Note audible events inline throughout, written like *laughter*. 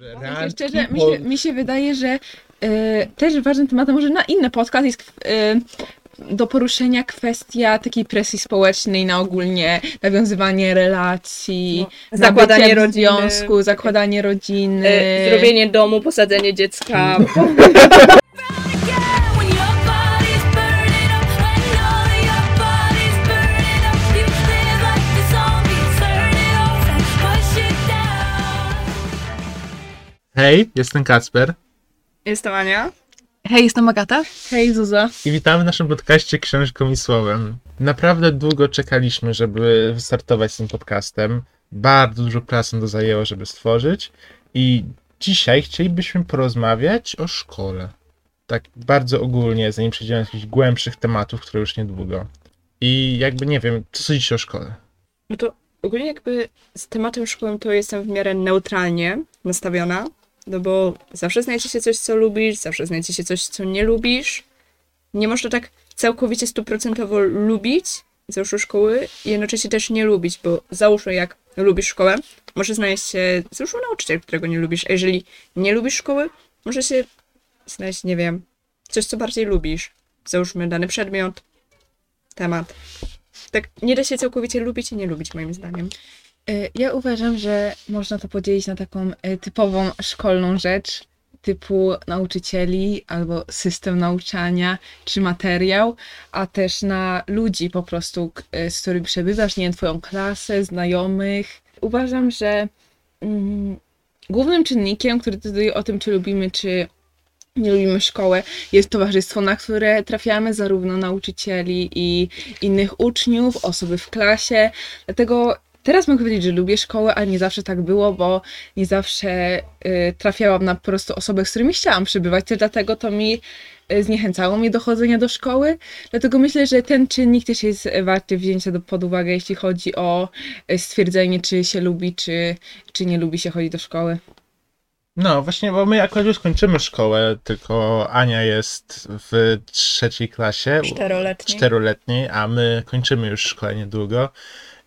Że reality, szczerze, mi się, mi się wydaje, że e, też ważnym tematem, może na inny podcast jest e, do poruszenia kwestia takiej presji społecznej na ogólnie nawiązywanie relacji, No, zakładanie rodziny. związku, zakładanie rodziny. E, zrobienie domu, posadzenie dziecka. *laughs* Hej, jestem Kacper Jestem Ania. Hej, jestem Agata. Hej Zuza. i witamy w naszym podcaście Książką i Słowem. Naprawdę długo czekaliśmy, żeby wystartować z tym podcastem. Bardzo dużo pracy nam to zajęło, żeby stworzyć i dzisiaj chcielibyśmy porozmawiać o szkole. Tak bardzo ogólnie, zanim przejdziemy do jakichś głębszych tematów, które już niedługo. I jakby nie wiem, co sądzicie o szkole? No to ogólnie jakby z tematem szkoły to jestem w miarę neutralnie nastawiona, no bo zawsze znajdzie się coś, co lubisz, zawsze znajdzie się coś, co nie lubisz. Nie można tak całkowicie stuprocentowo lubić załóżmy szkoły i jednocześnie też nie lubić, bo załóżmy jak lubisz szkołę, może znaleźć się załóżmy nauczyciel, którego nie lubisz, a jeżeli nie lubisz szkoły, może się znaleźć, nie wiem, coś, co bardziej lubisz. Załóżmy dany przedmiot, temat. Tak nie da się całkowicie lubić i nie lubić, moim zdaniem. E, Ja uważam, że można to podzielić na taką e, typową szkolną rzecz, typu nauczycieli albo system nauczania czy materiał, a też na ludzi po prostu, e, z którymi przebywasz, nie wiem, twoją klasę, znajomych. Uważam, że mm, głównym czynnikiem, który decyduje o tym, czy lubimy, czy nie lubimy szkołę, jest towarzystwo, na które trafiamy, zarówno nauczycieli i innych uczniów, osoby w klasie. Dlatego teraz mogę powiedzieć, że lubię szkołę, ale nie zawsze tak było, bo nie zawsze y, trafiałam na po prostu osoby, z którymi chciałam przebywać, też dlatego to mi y, zniechęcało mnie do chodzenia do szkoły. Dlatego myślę, że ten czynnik też jest warty wzięcia do, pod uwagę, jeśli chodzi o y, stwierdzenie, czy się lubi, czy, czy nie lubi się chodzić do szkoły. No, właśnie, bo my akurat już kończymy szkołę, tylko Ania jest w trzeciej klasie. Czteroletni. czteroletniej, a my kończymy już szkołę niedługo.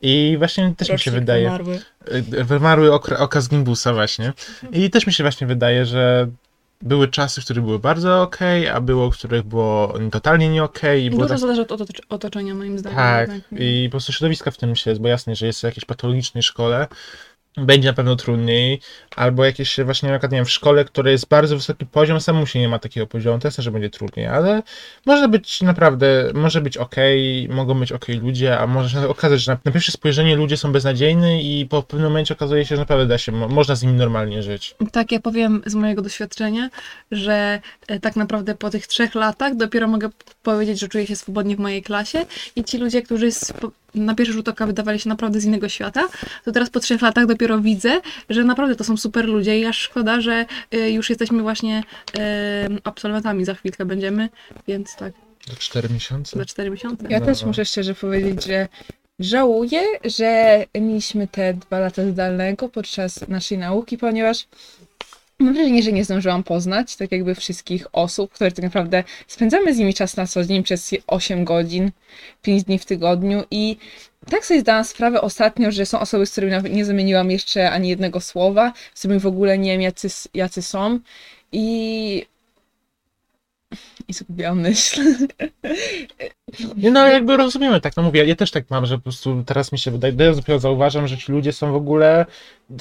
I właśnie też mi się Rocznik wydaje. wymarły. y, Wymarły okra- okaz gimbusa, właśnie. I też mi się właśnie wydaje, że były czasy, w których były bardzo okej, a było, w których było totalnie nie okej. i Dużo tak, zależy od otocz- otoczenia, moim zdaniem. tak, i po prostu środowiska w tym się jest, bo jasne, że jest w jakiejś patologicznej szkole, będzie na pewno trudniej, albo jakieś właśnie, na przykład, nie wiem, w szkole, które jest bardzo wysoki poziom, samemu się nie ma takiego poziomu, to jest, że będzie trudniej, ale może być naprawdę, może być okej, mogą być okej ludzie, a może się okazać, że na, na pierwsze spojrzenie ludzie są beznadziejni i po pewnym momencie okazuje się, że naprawdę da się, mo- można z nimi normalnie żyć. Tak, ja powiem z mojego doświadczenia, że e, tak naprawdę po tych trzech latach dopiero mogę powiedzieć, że czuję się swobodnie w mojej klasie i ci ludzie, którzy na pierwszy rzut oka wydawali się naprawdę z innego świata, to teraz po trzech latach dopiero widzę, że naprawdę to są super ludzie i aż szkoda, że e, już jesteśmy właśnie e, absolwentami, za chwilkę będziemy, więc tak, Do 4 miesiące? za cztery miesiące. Ja No. też muszę szczerze powiedzieć, że żałuję, że mieliśmy te dwa lata zdalnego podczas naszej nauki, ponieważ mam wrażenie, że nie zdążyłam poznać tak jakby wszystkich osób, które tak naprawdę spędzamy z nimi czas na co dzień przez 8 godzin, 5 dni w tygodniu i tak sobie zdałam sprawę ostatnio, że są osoby, z którymi nie zamieniłam jeszcze ani jednego słowa, z którymi w ogóle nie wiem jacy, jacy są i i zgubiłam myśl. *laughs* Nie, no ale jakby rozumiemy, tak, no mówię, ja też tak mam, że po prostu teraz mi się wydaje, ja dopiero zauważam, że ci ludzie są w ogóle,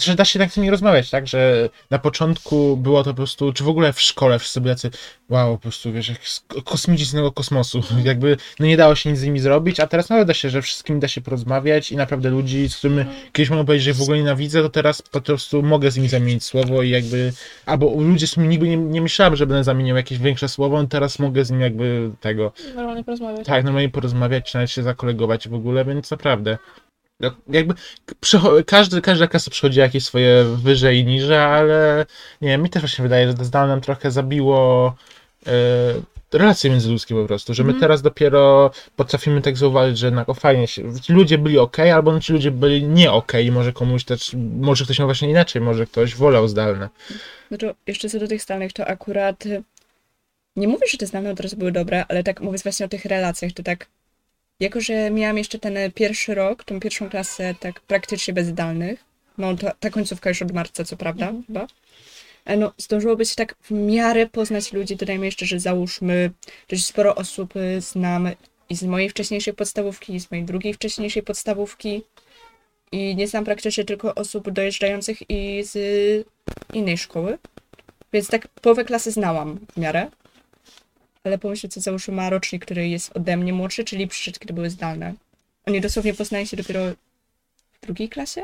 że da się tak z nimi rozmawiać, tak, że na początku było to po prostu, czy w ogóle w szkole wszyscy byli tacy, wow, po prostu, wiesz, jak kosmici z innego kosmosu, *laughs* jakby, no nie dało się nic z nimi zrobić, a teraz naprawdę da się, że wszystkim da się porozmawiać i naprawdę ludzi, z którymi kiedyś mogłem powiedzieć, że ich w ogóle nienawidzę, to teraz po prostu mogę z nimi zamienić słowo i jakby, albo ludzie, z którymi nigdy nie, nie myślałem, że będę zamieniał jakieś większe słowo, no teraz mogę z nim jakby tego, Normalnie porozmawiać. tak, normalnie porozmawiać, czy nawet się zakolegować w ogóle, więc naprawdę. jak- Jakby każdy, każda klasa przychodzi jakieś swoje wyżej i niżej, ale nie wiem, mi też właśnie wydaje, że to zdalne nam trochę zabiło e, relacje międzyludzkie po prostu, że my Mhm. teraz dopiero potrafimy tak zauważyć, że jednak o fajnie się, ludzie byli ok, albo no, ci ludzie byli nie ok może komuś też, może ktoś miał właśnie inaczej, może ktoś wolał zdalne. No to jeszcze co do tych zdalnych, to akurat nie mówię, że te zdalne od razu były dobre, ale tak mówiąc właśnie o tych relacjach, to tak jako, że miałam jeszcze ten e, pierwszy rok, tą pierwszą klasę tak praktycznie bez zdalnych, no ta, ta końcówka już od marca, co prawda, chyba, ale no, zdążyłoby się tak w miarę poznać ludzi. Dodajmy jeszcze, że załóżmy, dość sporo osób y, znam i z mojej wcześniejszej podstawówki, i z mojej drugiej wcześniejszej podstawówki. I nie znam praktycznie tylko osób dojeżdżających i z innej szkoły. Więc tak połowę klasy znałam w miarę. Ale pomyślcie, co załóżmy ma rocznik, który jest ode mnie młodszy, czyli przyszedł, kiedy były zdalne. Oni dosłownie poznają się dopiero w drugiej klasie?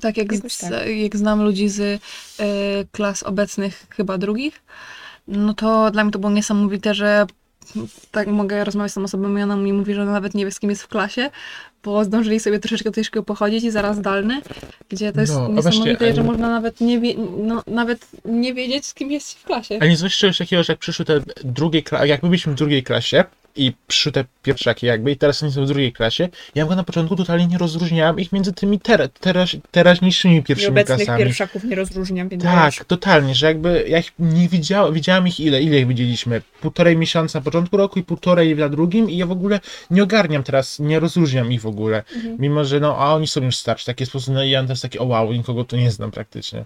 Tak jak, z, tak. jak znam ludzi z y, klas obecnych, chyba drugich, no to dla mnie to było niesamowite, że tak mogę rozmawiać z tą osobą i ona mi mówi, że ona nawet nie wie, z kim jest w klasie, bo zdążyli sobie troszeczkę szkoły pochodzić i zaraz zdalny, gdzie to jest No, niesamowite, właśnie, że można nawet nie, wie, no, nawet nie wiedzieć, z kim jest w klasie. A nie złość czegoś takiego, że jak przyszły te drugie jak my byliśmy w drugiej klasie i przyszły te pierwszaki jakby i teraz oni są w drugiej klasie, ja go na początku totalnie nie rozróżniałem ich między tymi tera, teraź, teraźniejszymi pierwszymi Nieobecnych klasami. pierwszaków nie rozróżniam, więc Tak, wiesz, totalnie, że jakby ja ich nie widziałem, widziałem ich ile, ile ich widzieliśmy? Półtorej miesiąca na początku roku i półtorej na drugim i ja w ogóle nie ogarniam teraz, nie rozróżniam ich w ogóle. Mhm. Mimo, że no, a oni są już starsi, taki sposób, no i ja też taki, o wow, nikogo tu nie znam praktycznie.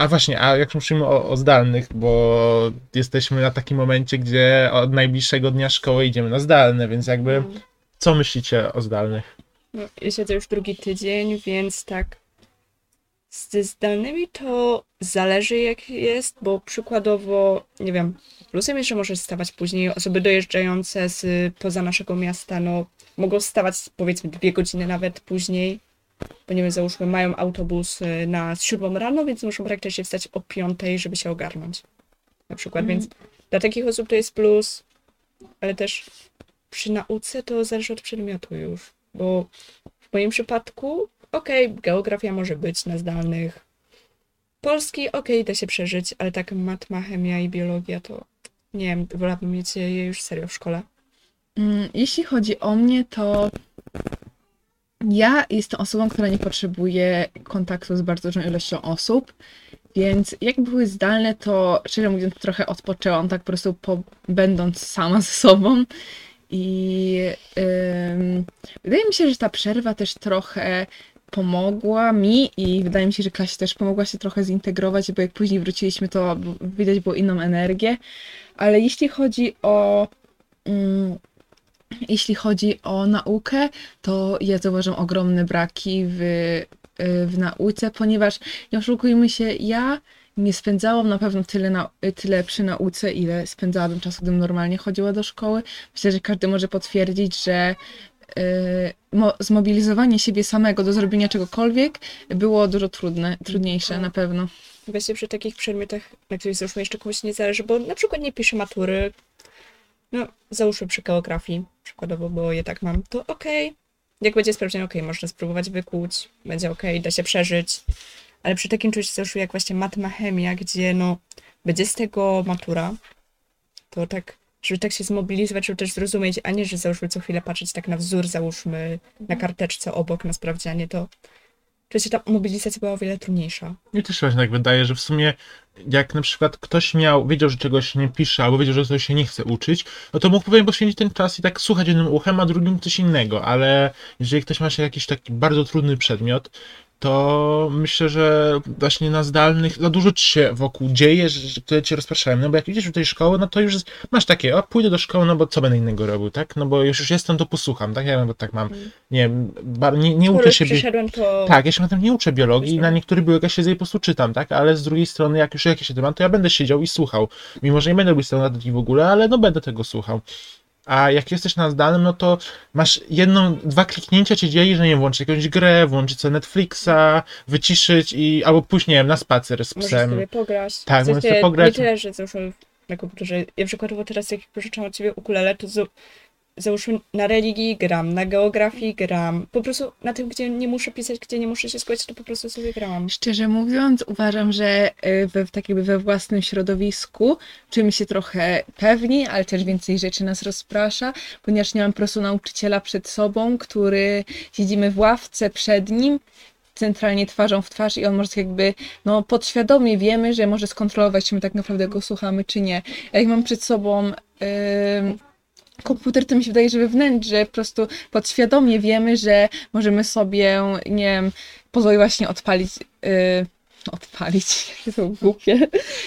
A właśnie, a jak myślimy o, o zdalnych, bo jesteśmy na takim momencie, gdzie od najbliższego dnia szkoły idziemy na zdalne, więc jakby, Mhm. co myślicie o zdalnych? no, ja siedzę już drugi tydzień, więc tak ze zdalnymi to zależy jak jest, bo przykładowo, nie wiem, plusem jest, że może stawać później osoby dojeżdżające z poza naszego miasta, no mogą stawać powiedzmy dwie godziny nawet później, bo nie wiem, załóżmy mają autobus y, na siódmą rano, więc muszą praktycznie wstać o piątej, żeby się ogarnąć. Na przykład, Mhm. więc dla takich osób to jest plus, ale też przy nauce to zależy od przedmiotu już, bo w moim przypadku, okej, geografia może być na zdalnych, polski, okej, da się przeżyć, ale tak matma, chemia i biologia to nie wiem, wolałabym mieć je już serio w szkole. Mm, Jeśli chodzi o mnie, to ja jestem osobą, która nie potrzebuje kontaktu z bardzo dużą ilością osób, więc jak były zdalne, to szczerze mówiąc trochę odpoczęłam, tak po prostu po, będąc sama ze sobą. I wydaje mi się, że ta przerwa też trochę pomogła mi i wydaje mi się, że klasie też pomogła się trochę zintegrować, bo jak później wróciliśmy, to widać było inną energię. Ale jeśli chodzi o mm, jeśli chodzi o naukę, to ja zauważam ogromne braki w, y, w nauce, ponieważ nie oszukujmy się, ja nie spędzałam na pewno tyle, na, tyle przy nauce, ile spędzałabym czasu, gdybym normalnie chodziła do szkoły. Myślę, że każdy może potwierdzić, że y, mo, zmobilizowanie siebie samego do zrobienia czegokolwiek było dużo trudne, trudniejsze na pewno. Właśnie przy takich przedmiotach, na których załóżmy jeszcze komuś nie zależy, bo na przykład nie piszę matury, no załóżmy przy geografii, przykładowo, bo je tak mam, to okej. Jak będzie sprawdziane, okej, można spróbować wykuć, będzie okej, da się przeżyć. Ale przy takim czymś załóżmy jak właśnie matma, chemia, gdzie no będzie z tego matura, to tak, żeby tak się zmobilizować, żeby też zrozumieć, a nie, że załóżmy co chwilę patrzeć tak na wzór, załóżmy na karteczce obok, na sprawdzianie, to przecież ta mobilizacja była o wiele trudniejsza. Mi też się właśnie tak wydaje, że w sumie jak na przykład ktoś miał, wiedział, że czegoś nie pisze, albo wiedział, że coś się nie chce uczyć, no to mógł powiem poświęcić ten czas i tak słuchać jednym uchem, a drugim coś innego, ale jeżeli ktoś ma jeszcze jakiś taki bardzo trudny przedmiot, to myślę, że właśnie na zdalnych za dużo ci się wokół dzieje, że, które cię rozpraszają. No bo jak idziesz do tej szkoły, no to już jest, masz takie, o pójdę do szkoły, no bo co będę innego robił, tak? No bo już, już jestem, to posłucham, tak? Ja tak mam, nie wiem, bar- nie, nie uczę się... to tak, ja się na tym nie uczę biologii na niektórych biologach siedzę i po prostu czytam, tak? Ale z drugiej strony, jak już jakiś temat, to ja będę siedział i słuchał. Mimo, że nie będę robił stronki w ogóle, ale no będę tego słuchał. A jak jesteś na zdalnym, no to masz jedną, dwa kliknięcia cię dzieli, że nie wiem, włączyć jakąś grę, włączyć sobie Netflixa, wyciszyć i albo pójść, nie wiem, na spacer z możesz psem. sobie pograć. Tak, W możesz sobie pograć. Nie tyle, że załóżmy na komputerze. Ja przykładowo teraz, jak pożyczam od ciebie ukulele, to załóżmy na religii gram, na geografii gram. Po prostu na tym, gdzie nie muszę pisać, gdzie nie muszę się skupiać, to po prostu sobie grałam. Szczerze mówiąc, uważam, że we, tak jakby we własnym środowisku czujemy się trochę pewni, ale też więcej rzeczy nas rozprasza, ponieważ nie mam po prostu nauczyciela przed sobą, który siedzimy w ławce przed nim, centralnie twarzą w twarz i on może tak jakby, no podświadomie wiemy, że może skontrolować, czy my tak naprawdę go słuchamy, czy nie. Jak mam przed sobą ym, komputer, to mi się wydaje, że wewnętrznie, po prostu podświadomie wiemy, że możemy sobie, nie wiem, pozwoli właśnie odpalić y, odpalić, jakie *laughs* to głupie,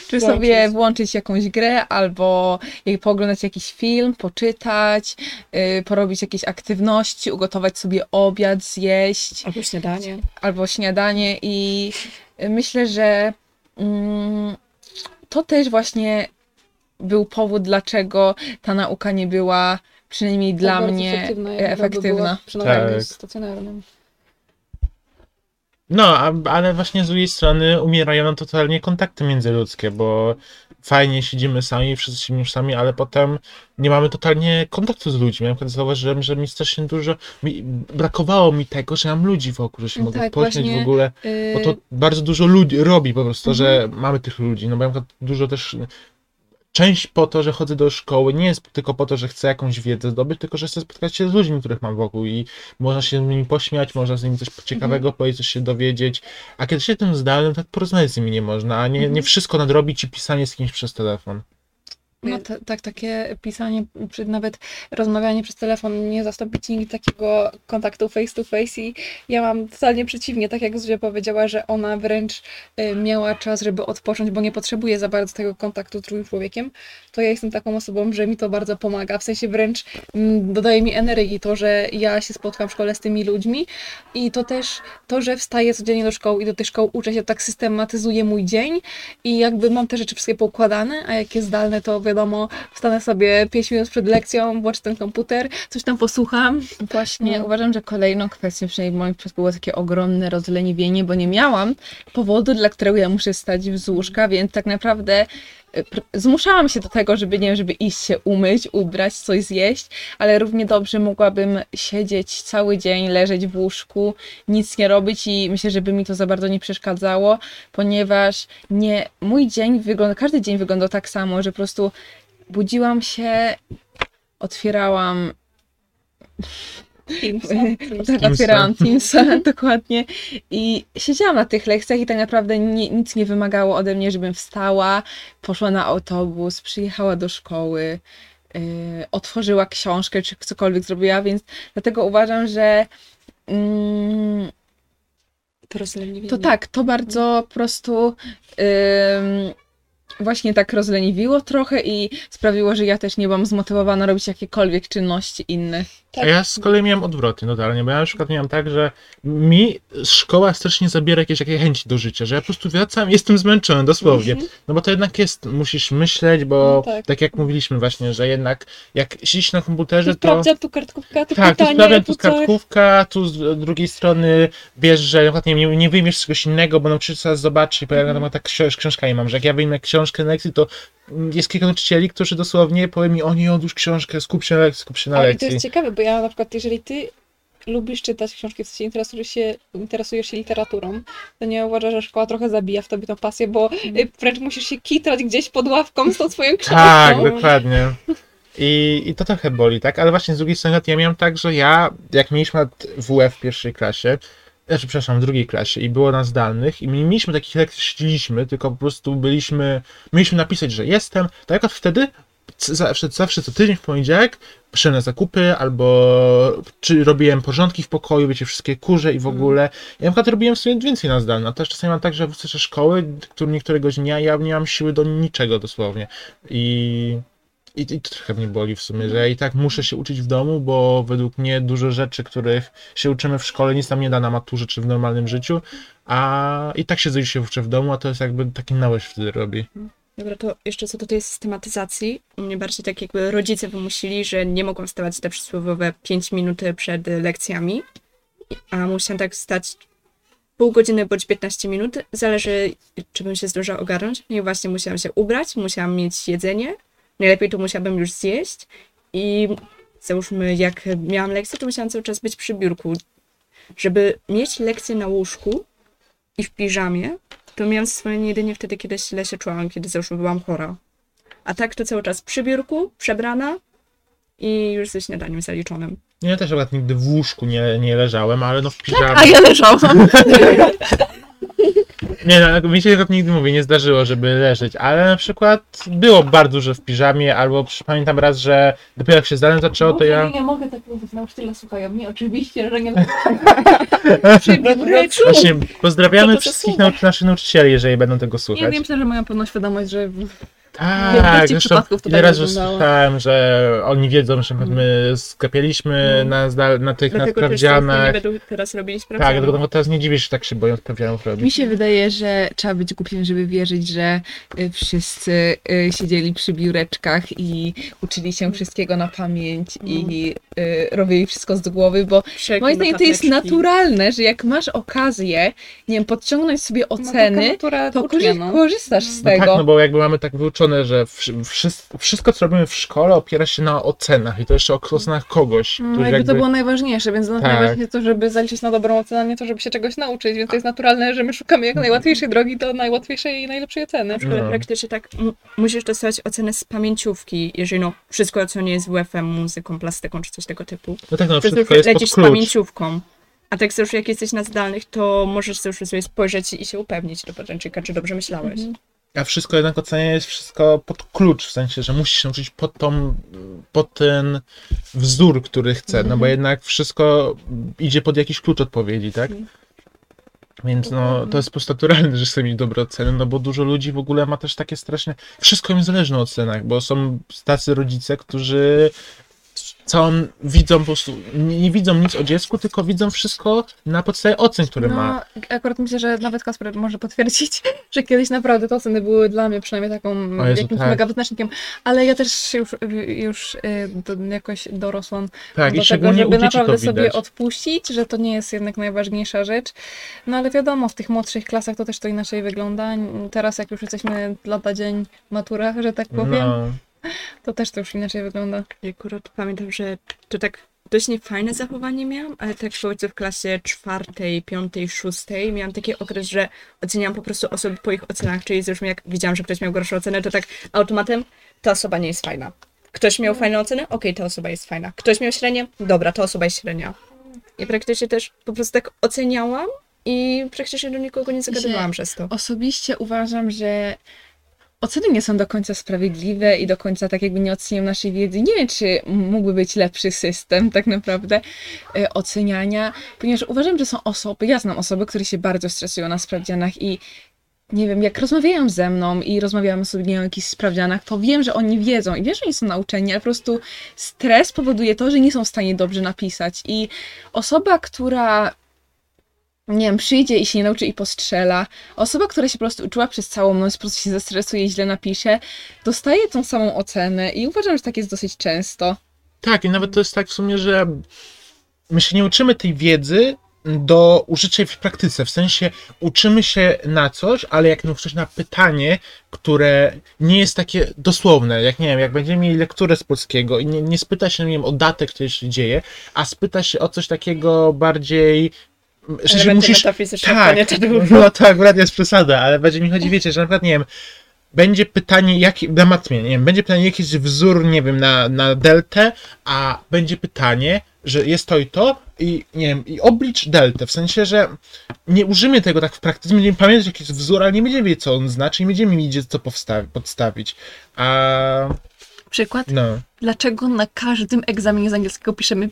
czy Włączyć. sobie włączyć jakąś grę, albo pooglądać jakiś film, poczytać, yy, porobić jakieś aktywności, ugotować sobie obiad, zjeść, Albo śniadanie. albo śniadanie i myślę, że mm, to też właśnie był powód, dlaczego ta nauka nie była przynajmniej dla Tak mnie efektywna, Tak. stacjonarnym. No, a, ale właśnie z drugiej strony umierają nam totalnie kontakty międzyludzkie, bo fajnie siedzimy sami, wszyscy siedzimy sami, ale potem nie mamy totalnie kontaktu z ludźmi. Ja zauważyłem, że mi strasznie dużo, mi, brakowało mi tego, że mam ludzi wokół, że się mogę Tak, pośmiać w ogóle, bo to Yy, bardzo dużo ludzi robi po prostu, że Mhm. mamy tych ludzi, no bo ja dużo też Część po to, że chodzę do szkoły, nie jest tylko po to, że chcę jakąś wiedzę zdobyć, tylko że chcę spotkać się z ludźmi, których mam wokół i można się z nimi pośmiać, można z nimi coś ciekawego Mhm. powiedzieć, coś się dowiedzieć. A kiedy się tym zdalnym, tak porozmawiać z nimi nie można, a nie, Mhm. nie wszystko nadrobić i pisanie z kimś przez telefon. No ta, tak, takie pisanie, czy nawet rozmawianie przez telefon nie zastąpi nigdy takiego kontaktu face to face i ja mam totalnie przeciwnie, tak jak Zuzia powiedziała, że ona wręcz y, miała czas, żeby odpocząć, bo nie potrzebuje za bardzo tego kontaktu z drugim człowiekiem, to ja jestem taką osobą, że mi to bardzo pomaga, w sensie wręcz mm, dodaje mi energii to, że ja się spotkam w szkole z tymi ludźmi i to też to, że wstaję codziennie do szkoły i do tej szkoły uczę się, tak systematyzuje mój dzień i jakby mam te rzeczy wszystkie poukładane, a jak jest zdalne, to wiadomo, wstanę sobie 5 minut przed lekcją, włączę ten komputer, coś tam posłucham. Właśnie No. uważam, że kolejną kwestią, przynajmniej w moim przypadku było takie ogromne rozleniwienie, bo nie miałam powodu, dla którego ja muszę stać z łóżka, więc tak naprawdę pr- zmuszałam się do tego, żeby, nie wiem, żeby iść się umyć, ubrać, coś zjeść, ale równie dobrze mogłabym siedzieć cały dzień, leżeć w łóżku, nic nie robić i myślę, żeby mi to za bardzo nie przeszkadzało, ponieważ nie, mój dzień wygląda, każdy dzień wyglądał tak samo, że po prostu budziłam się, otwierałam tak, Teamsa. otwierałam Teamsa, *laughs* dokładnie. I siedziałam na tych lekcjach i tak naprawdę nie, nic nie wymagało ode mnie, żebym wstała, poszła na autobus, przyjechała do szkoły, yy, otworzyła książkę, czy cokolwiek zrobiła, więc dlatego uważam, że mm, To tak, to bardzo po prostu ym, właśnie tak rozleniwiło trochę i sprawiło, że ja też nie byłam zmotywowana robić jakiekolwiek czynności inne. A ja z kolei miałem odwrotnie totalnie, bo ja na przykład miałem tak, że mi szkoła strasznie zabiera jakieś takie chęci do życia, że ja po prostu wracam i jestem zmęczony, dosłownie. No bo to jednak jest, musisz myśleć, bo No tak. tak. jak mówiliśmy właśnie, że jednak jak siedzisz na komputerze, to... Sprawdzam tu kartkówka, tu Tak, tu pytanie, sprawdzam, tu tu coś. kartkówka, tu z drugiej strony wiesz, że na przykład nie, nie, nie wyjmiesz czegoś innego, bo nauczyciel zobaczy, bo ja Mhm. mm. tak książ- książkami mam, że jak ja wyjmę książkę na lekcji, to jest kilka nauczycieli, którzy dosłownie powie mi, o nie, odłóż książkę, skup się na lekcji, skup się na Ale to lekcji. jest ciekawe, bo ja na przykład, jeżeli ty lubisz czytać książki, w sensie interesujesz się, interesujesz się literaturą, to nie uważasz, że szkoła trochę zabija w tobie tą pasję, bo y, wręcz musisz się kitrać gdzieś pod ławką z tą swoją książką. Tak, dokładnie. I, I to trochę boli, tak? Ale właśnie z drugiej strony ja miałem tak, że ja, jak mieliśmy WF w pierwszej klasie, znaczy, przepraszam, w drugiej klasie i było nas zdalnych i my nie mieliśmy takich lekcji, że siedzieliśmy, tylko po prostu byliśmy, mieliśmy napisać, że jestem, tak jak wtedy zawsze, zawsze co tydzień w poniedziałek szedłem na zakupy albo czy robiłem porządki w pokoju, wiecie, wszystkie kurze i w ogóle. Ja na przykład robiłem sobie więcej na zdalne, a też czasami mam tak, że ze szkoły, który niektóregoś dnia ja nie mam siły do niczego dosłownie. I i, I trochę mnie boli w sumie, że ja i tak muszę się uczyć w domu, bo według mnie dużo rzeczy, których się uczymy w szkole, nic nam nie da na maturze czy w normalnym życiu, a i tak siedzę i się uczę w domu, a to jest jakby taki nałyś wtedy robi. Dobra, to jeszcze co do tej systematyzacji. Mnie bardziej tak jakby rodzice wymusili, że nie mogłam wstawać te przysłowiowe 5 minut przed lekcjami, a musiałam tak stać pół godziny bądź 15 minut. Zależy, czy bym się zdążyła ogarnąć. No I właśnie musiałam się ubrać, musiałam mieć jedzenie. Najlepiej to musiałabym już zjeść. I załóżmy, jak miałam lekcję, to musiałam cały czas być przy biurku. Żeby mieć lekcję na łóżku i w piżamie, to miałam swoje jedynie wtedy, kiedy źle się czułam, kiedy załóżmy byłam chora. A tak to cały czas przy biurku, przebrana i już ze śniadaniem zaliczonym. Ja też akurat nigdy w łóżku nie, nie leżałem, ale no w piżamie. A ja leżałam. *laughs* Nie, no, mi się to nigdy mówię, nie zdarzyło, żeby leżeć, ale na przykład było bardzo dużo w piżamie, albo przy- pamiętam raz, że dopiero jak się zdalnie zaczęło, to ja... Nie mogę tak mówić, nauczyciele słuchają mnie, oczywiście, że nie *laughs* Właśnie pozdrawiamy to za wszystkich słowa? nau- naszych nauczycieli, jeżeli będą tego Ja słuchać. wiem, że mają pełną świadomość, że Tak, zresztą to ile tak razy wyglądało. słyszałem, że oni wiedzą, że my skapialiśmy na, zdal- na tych na Dlatego też nie sprawdzianach. będą teraz robić Tak, dlatego no, teraz nie dziwię się, że tak się boją sprawdzianów Mi robić. się wydaje, że trzeba być głupim, żeby wierzyć, że y, wszyscy y, siedzieli przy biureczkach i uczyli się wszystkiego na pamięć i y, robili wszystko z głowy, bo Wszelkie moim zdaniem to jest naturalne, że jak masz okazję, nie wiem, podciągnąć sobie oceny, to ucznia, korzy- no. korzystasz z No tego. tak, no bo jakby mamy tak wyuczone, że wszy- wszystko, wszystko co robimy w szkole opiera się na ocenach i to jeszcze o ocenach kogoś, No, który jakby to było najważniejsze, więc Tak. najważniejsze to, żeby zaliczyć na dobrą ocenę, a nie to, żeby się czegoś nauczyć, więc to jest naturalne, że my szukamy jak najłatwiejszej drogi do najłatwiejszej i najlepszej oceny. Na przykład No. praktycznie tak musisz dostawać ocenę z pamięciówki, jeżeli no wszystko, co nie jest WF-em, muzyką, plastyką czy coś tego typu. No tak, no To wszystko jest pod lecisz z klucz. pamięciówką. A tak już jak jesteś na zdalnych, to możesz sobie już sobie spojrzeć i się upewnić do podręcznika, czy dobrze myślałeś. A wszystko jednak ocenia jest wszystko pod klucz, w sensie, że musisz się nauczyć pod tą, pod ten wzór, który chce, no bo jednak wszystko idzie pod jakiś klucz odpowiedzi, tak? Więc no, to jest po prostu naturalne, że chcę mieć dobre oceny, no bo dużo ludzi w ogóle ma też takie straszne, wszystko im zależy na ocenach, bo są tacy rodzice, którzy całą widzą po prostu, nie, nie widzą nic o dziecku, tylko widzą wszystko na podstawie ocen, które ma. No, akurat myślę, że nawet Kasper może potwierdzić, *laughs* że kiedyś naprawdę te oceny były dla mnie przynajmniej taką Jezu, jakimś tak. mega wyznacznikiem, ale ja też już, już y, do, jakoś dorosłam Tak, do i tego, żeby naprawdę sobie odpuścić, że to nie jest jednak najważniejsza rzecz. No ale wiadomo, w tych młodszych klasach to też to inaczej wygląda. Teraz jak już jesteśmy lata dzień matura, że tak powiem, No. To też to już inaczej wygląda. Ja akurat pamiętam, że to tak dość niefajne zachowanie miałam, ale tak powiedzmy w klasie czwartej, piątej, szóstej miałam taki okres, że oceniałam po prostu osoby po ich ocenach, czyli załóżmy jak widziałam, że ktoś miał gorszą ocenę, to tak automatem ta osoba nie jest fajna. Ktoś miał fajną ocenę? Okej, ta osoba jest fajna. Ktoś miał średnie? Dobra, ta osoba jest średnia. I praktycznie też po prostu tak oceniałam i praktycznie do nikogo nie zagadywałam przez to. Osobiście uważam, że oceny nie są do końca sprawiedliwe i do końca tak jakby nie oceniają naszej wiedzy. Nie wiem, czy mógłby być lepszy system tak naprawdę e, oceniania, ponieważ uważam, że są osoby, ja znam osoby, które się bardzo stresują na sprawdzianach i nie wiem, jak rozmawiają ze mną i rozmawiamy sobie nie wiem, o jakichś sprawdzianach, to wiem, że oni wiedzą i wiem, że oni są nauczeni, ale po prostu stres powoduje to, że nie są w stanie dobrze napisać i osoba, która nie wiem, przyjdzie i się nie nauczy i postrzela. Osoba, która się po prostu uczyła przez całą noc, po prostu się zestresuje i źle napisze, dostaje tą samą ocenę i uważam, że tak jest dosyć często. Tak, i nawet to jest tak w sumie, że my się nie uczymy tej wiedzy do użycia w praktyce. W sensie uczymy się na coś, ale jak na przykład na pytanie, które nie jest takie dosłowne, jak nie wiem, jak będziemy mieli lekturę z polskiego i nie, nie spyta się, nie wiem, o datę, która się dzieje, a spyta się o coś takiego bardziej. Że się Elementy musisz. Tak, no to akurat jest przesada, ale bardziej mi chodzi, wiecie, że na przykład, nie wiem, będzie pytanie, jaki, na matmie, nie wiem, będzie pytanie, jaki jest wzór, nie wiem, na, na deltę, a będzie pytanie, że jest to i to i, nie wiem, i oblicz deltę, w sensie, że nie użymy tego tak w praktyce, będziemy pamiętać, jaki jest wzór, ale nie będziemy wiedzieć, co on znaczy, nie będziemy mieć co podstawić, a Przykład, no, dlaczego na każdym egzaminie z angielskiego piszemy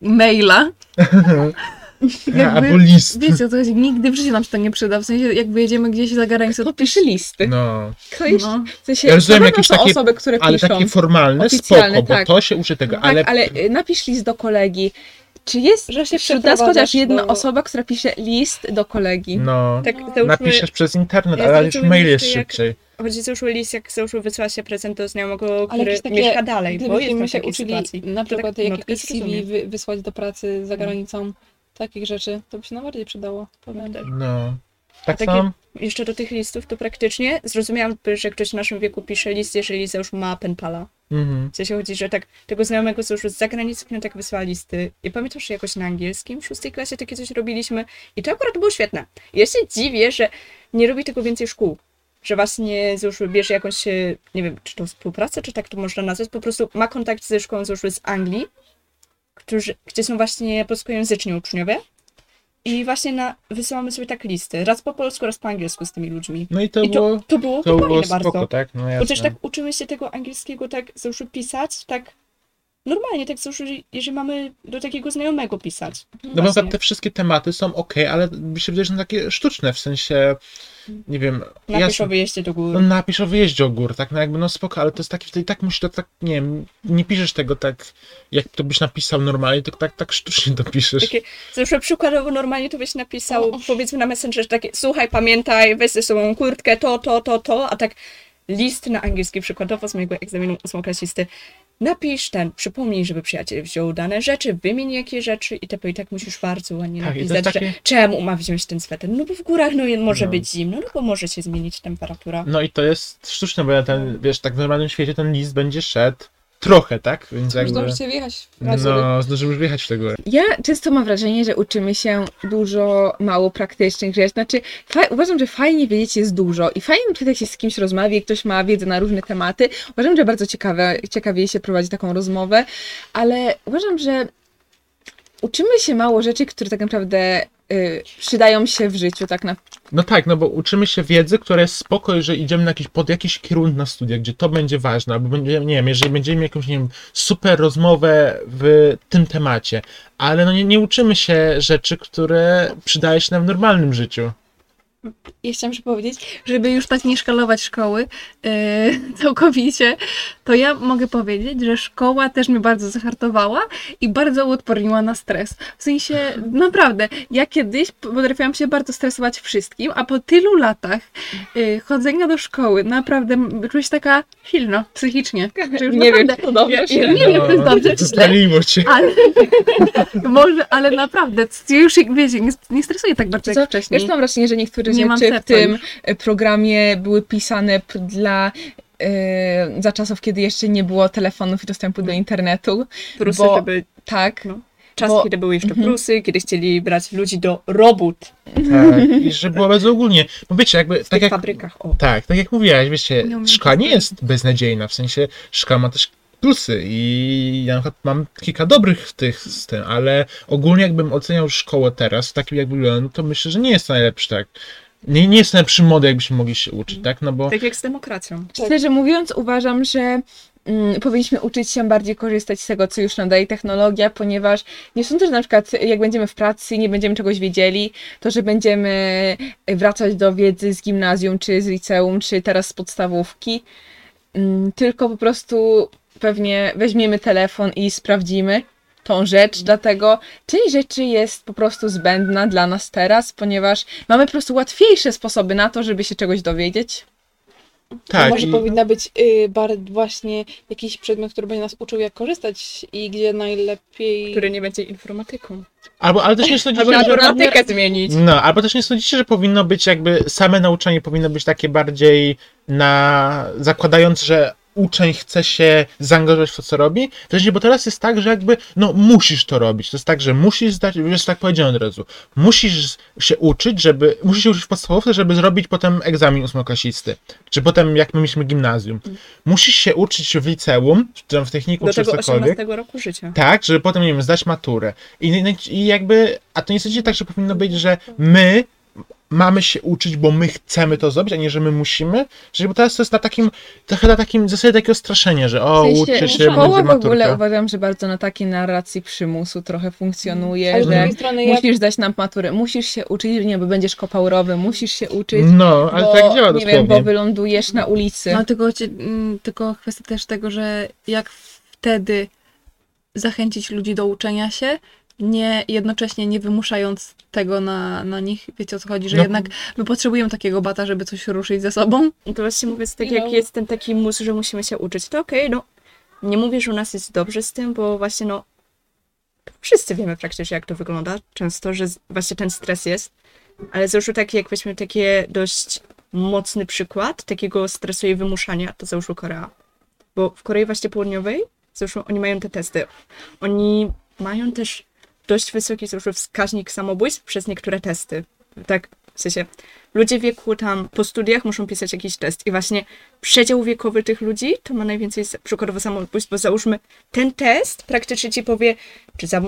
maila? *laughs* *laughs* albo list, Wiecie, to jest, nigdy w życiu nam się to nie przyda. W sensie, jak wyjedziemy gdzieś za granicę, To pisze listy. no, To jest, No. w sensie, Ja rozumiem jakieś takie- osoby, które ale piszą. takie formalne, Oficjalne, spoko, bo tak. to się uczy tego, Tak, ale ale... y, napisz list do kolegi. Czy jest Że się wśród nas chociaż jedna do- osoba, która pisze list do kolegi? no, Tak, No. załóżmy, napiszesz przez internet, Ja ale już mail jest jak- szybciej. Chodzi załóżmy list, jak załóżmy wysyła się prezent do znajomego, Ale który takie- mieszka dalej, bo jest się takiej uczyli sytuacji. na To przykład tak jak notkę jakieś CV wy, wysłać do pracy za granicą, takich rzeczy, to by się nam bardziej przydało. Powiem. No. Tak takie- samo? Jeszcze do tych listów, to praktycznie zrozumiałam, że ktoś w naszym wieku pisze list, jeżeli załóżmy ma penpala. Mhm. W sensie chodzi, że tak tego znajomego, co już z zagranicy, który tak wysyła listy. I pamiętam, że jakoś na angielskim w szóstej klasie takie coś robiliśmy i to akurat było świetne. I ja się dziwię, że nie robi tego więcej szkół. Że właśnie załóżmy bierze jakąś, e, nie wiem, czy to współpracę, czy tak to można nazwać, po prostu ma kontakt ze szkołą załóżmy z Anglii, którzy, gdzie są właśnie polskojęzyczni uczniowie I właśnie na, wysyłamy sobie tak listy, raz po polsku, raz po angielsku z tymi ludźmi. No i to, I było, to, to było to było bardzo. spoko, tak? No jasne. Bo też tak uczymy się tego angielskiego tak załóżmy pisać, tak normalnie, tak załóżmy, jeżeli mamy do takiego znajomego pisać. No bo te wszystkie tematy są ok, ale mi się wydaje, że są takie sztuczne, w sensie, nie wiem, Napisz ja- o wyjeździe do góry. no napisz o wyjeździe o gór, tak, no jakby no spoko, ale to jest taki, i tak musi to tak, nie wiem, nie piszesz tego tak, jak to byś napisał normalnie, tylko tak, tak sztucznie to piszesz. Takie, zresztą przykładowo normalnie to byś napisał, powiedzmy na Messengerze takie, słuchaj, pamiętaj, weź ze sobą kurtkę, to, to, to, to, a tak list na angielski przykładowo z mojego egzaminu ósmoklasisty. Napisz ten, przypomnij, żeby przyjaciel wziął dane rzeczy, wymień jakie rzeczy i to i tak musisz bardzo ładnie Tak, napisać, takie- że czemu ma wziąć ten sweter? No bo w górach no, może No. być zimno, no bo może się zmienić temperatura. No i to jest sztuczne, bo ja ten, wiesz, tak w normalnym świecie ten list będzie szedł trochę, tak, więc jakby, zdążycie wjechać raz no. zdążymy już wjechać w te góry. Ja często mam wrażenie, że uczymy się dużo mało praktycznych rzeczy. Znaczy, fa- uważam, że fajnie wiedzieć jest dużo i fajnie na przykład jak się z kimś rozmawia i ktoś ma wiedzę na różne tematy. Uważam, że bardzo ciekawe, ciekawie się prowadzi taką rozmowę, ale uważam, że uczymy się mało rzeczy, które tak naprawdę y, przydają się w życiu, tak na No tak, no bo uczymy się wiedzy, która jest spoko, że idziemy na jakiś, pod jakiś kierunek na studiach, gdzie to będzie ważne, albo będzie, nie wiem, jeżeli będziemy jakąś, nie wiem, super rozmowę w tym temacie, ale no nie, nie uczymy się rzeczy, które przydaje się nam w normalnym życiu. Ja chciałam powiedzieć, żeby już tak nie szkalować szkoły yy, całkowicie, to ja mogę powiedzieć, że szkoła też mnie bardzo zahartowała i bardzo uodporniła na stres. W sensie, naprawdę, ja kiedyś potrafiłam się bardzo stresować wszystkim, a po tylu latach yy, chodzenia do szkoły, naprawdę czuję się taka silna psychicznie. Że już Nie wiem, naprawdę, czy to dobrze, ja, nie wiem, czy jest dobrze, czy źle, cię. ale *laughs* może, ale naprawdę, ja już wiecie, nie, nie stresuję tak bardzo jak wcześniej. Wiesz, mam wrażenie, że niektóre Nie mam rzeczy w tym programie były pisane dla e, za czasów, kiedy jeszcze nie było telefonów i dostępu do internetu. Prusy bo- to były Tak. No. czas, Bo- kiedy były jeszcze Mhm. Prusy, kiedy chcieli brać ludzi do robót Tak, i że było bardzo ogólnie. Bo wiecie, jakby, w tak tych jak, fabrykach. O. tak, tak jak mówiłaś, wiecie, Nie szkoła nie jest beznadziejna, w sensie szkoła ma też plusy i ja na przykład mam kilka dobrych tych z tym, ale ogólnie jakbym oceniał szkołę teraz, takim jak wygląda, no to myślę, że nie jest to najlepszy, tak. Nie, nie jest najlepszy model, jakbyśmy mogli się uczyć, tak? No bo Tak jak z demokracją. Szczerze mówiąc, uważam, że mm, powinniśmy uczyć się bardziej korzystać z tego, co już nam daje technologia, ponieważ nie sądzę, że na przykład jak będziemy w pracy i nie będziemy czegoś wiedzieli, to że będziemy wracać do wiedzy z gimnazjum, czy z liceum, czy teraz z podstawówki, Mm, tylko po prostu pewnie weźmiemy telefon i sprawdzimy tą rzecz, dlatego część rzeczy jest po prostu zbędna dla nas teraz, ponieważ mamy po prostu łatwiejsze sposoby na to, żeby się czegoś dowiedzieć. tak. Może i- powinna być y, właśnie jakiś przedmiot, który będzie nas uczył, jak korzystać i gdzie najlepiej. Który nie będzie informatyką. Albo, ale też nie sądzicie, Albo że... informatykę zmienić. No, albo też nie sądzicie, że powinno być jakby same nauczanie powinno być takie bardziej na zakładając, że uczeń chce się zaangażować w to, co robi. Wcześniej, bo teraz jest tak, że jakby, no musisz to robić. To jest tak, że musisz zdać, już tak powiedziałem od razu, musisz się uczyć, żeby, musisz się uczyć w podstawówce, żeby zrobić potem egzamin ósmoklasisty. Czy potem, jak my mieliśmy gimnazjum. Musisz się uczyć w liceum, czy tam w technikum, Do czy tego cokolwiek. 18 roku życia. Tak, żeby potem, nie wiem, zdać maturę. I, I jakby, a to niestety tak, że powinno być, że my mamy się uczyć, bo my chcemy to zrobić, a nie, że my musimy. Czyli bo teraz to jest na takim, trochę na takim zasadzie takiego straszenia, że o, W sensie, uczy się, szkoła będzie w ogóle maturka. uważam, że bardzo na takiej narracji przymusu trochę funkcjonuje, Ale że musisz zdać nam maturę, musisz się uczyć, nie, bo będziesz kopał rowy, musisz się uczyć, No, ale bo, tak działa nie wiem, bo dosłownie. wylądujesz na ulicy. No tylko, mm, tylko kwestia też tego, że jak wtedy zachęcić ludzi do uczenia się, nie jednocześnie nie wymuszając tego na, na nich. Wiecie o co chodzi, że No. jednak my potrzebujemy takiego bata, żeby coś ruszyć ze sobą. I to właśnie mówiąc, tak No. jak jest ten taki mus, że musimy się uczyć, to okej, no nie mówię, że u nas jest dobrze z tym, bo właśnie no wszyscy wiemy praktycznie jak to wygląda często, że właśnie ten stres jest, ale załóżmy taki, jak weźmy takie dość mocny przykład takiego stresu i wymuszania, to załóżmy Korea. Bo w Korei właśnie Południowej, załóżmy oni mają te testy, oni mają też dość wysoki załóżmy wskaźnik samobójstw przez niektóre testy. Tak W sensie, ludzie wieku tam po studiach muszą pisać jakiś test i właśnie przedział wiekowy tych ludzi to ma najwięcej przykładowo samobójstw, bo załóżmy, ten test praktycznie ci powie, czy za,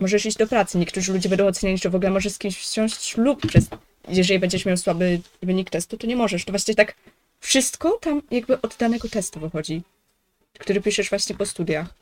możesz iść do pracy. Niektórzy ludzie będą oceniali, że w ogóle możesz z kimś wziąć ślub przez, jeżeli będziesz miał słaby wynik testu, to nie możesz. To właśnie tak wszystko tam jakby od danego testu wychodzi, który piszesz właśnie po studiach.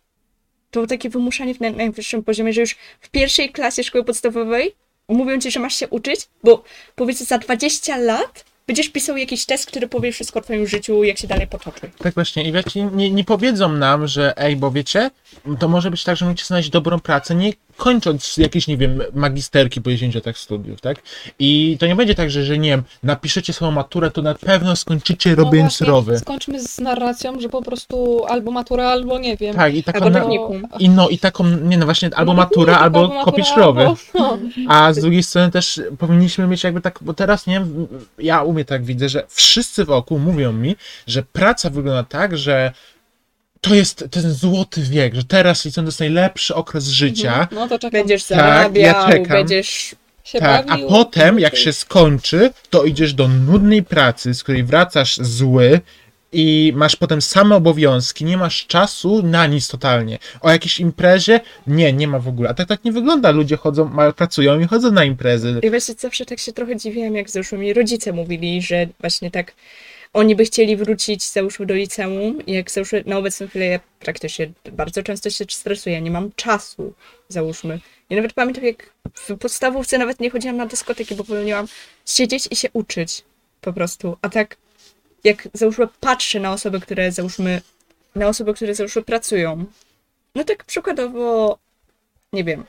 To takie wymuszanie w naj- najwyższym poziomie, że już w pierwszej klasie szkoły podstawowej mówią ci, że masz się uczyć, bo powiedzmy za 20 lat będziesz pisał jakiś test, który powie wszystko o twoim życiu, jak się dalej potoczy. Tak właśnie, i wiecie, nie, nie powiedzą nam, że ej, bo wiecie, to może być tak, że możecie znaleźć dobrą pracę, nie kończąc jakieś, nie wiem, magisterki po 10 latach studiów, tak? I to nie będzie tak, że, że nie wiem, napiszecie swoją maturę, to na pewno skończycie robiąc No właśnie, rowy. Skończmy z narracją, że po prostu albo matura, albo nie wiem. Tak, i taką, Albo na, i no, i taką, nie no właśnie, albo No, matura, *laughs* albo matura, kopisz rowy. albo- no. A z drugiej strony też powinniśmy mieć jakby tak, bo teraz nie wiem, ja u mnie tak widzę, że wszyscy wokół mówią mi, że praca wygląda tak, że to jest ten złoty wiek, że teraz liceum to jest najlepszy okres życia. No to czekam. Będziesz Tak, zarabiał, ja czekam. będziesz... się Tak, a bawił. potem jak się skończy, to idziesz do nudnej pracy, z której wracasz zły i masz potem same obowiązki, nie masz czasu na nic totalnie. O jakiejś imprezie? Nie, nie ma w ogóle. A tak tak nie wygląda. Ludzie chodzą, pracują i chodzą na imprezy. I właśnie zawsze tak się trochę dziwiłam, jak załóżmy mi rodzice mówili, że właśnie tak oni by chcieli wrócić załóżmy do liceum jak załóżmy na obecną chwilę ja praktycznie bardzo często się stresuję, nie mam czasu załóżmy. Ja nawet pamiętam jak w podstawówce nawet nie chodziłam na dyskoteki, bo wolałam siedzieć i się uczyć po prostu. A tak jak załóżmy patrzę na osoby, które załóżmy na osoby, które załóżmy pracują. No tak przykładowo nie wiem,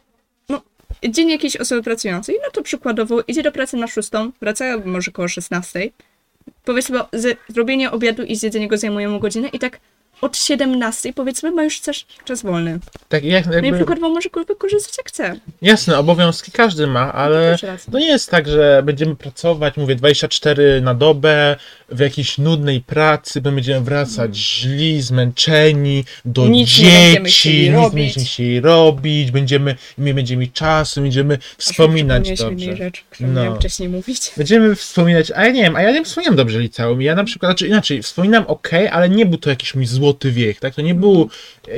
no dzień jakiejś osoby pracującej, no to przykładowo idzie do pracy na szóstą, wraca może koło 16. Powiedzmy, zrobienie obiadu i zjedzenie go zajmuje mu godzinę i tak od 17 powiedzmy ma już czas, czas wolny. Tak jak, No i jakby, przykładowo może wykorzystać jak chce. jasne, obowiązki każdy ma, ale Też racja. to nie jest tak, że będziemy pracować, mówię, 24 na dobę w jakiejś nudnej pracy, będziemy wracać źli, zmęczeni, do Nic nie dzieci, chcieli nic nie będziemy chcieli robić, będziemy, nie będziemy mieli czasu, będziemy wspominać mi dobrze. rzecz, No. wcześniej mówić. Będziemy wspominać, a ja nie wiem, a ja nie wspominam dobrze liceum. Ja na przykład, znaczy inaczej, wspominam ok, ale nie był to jakiś mój złoty wiek, tak? To nie był,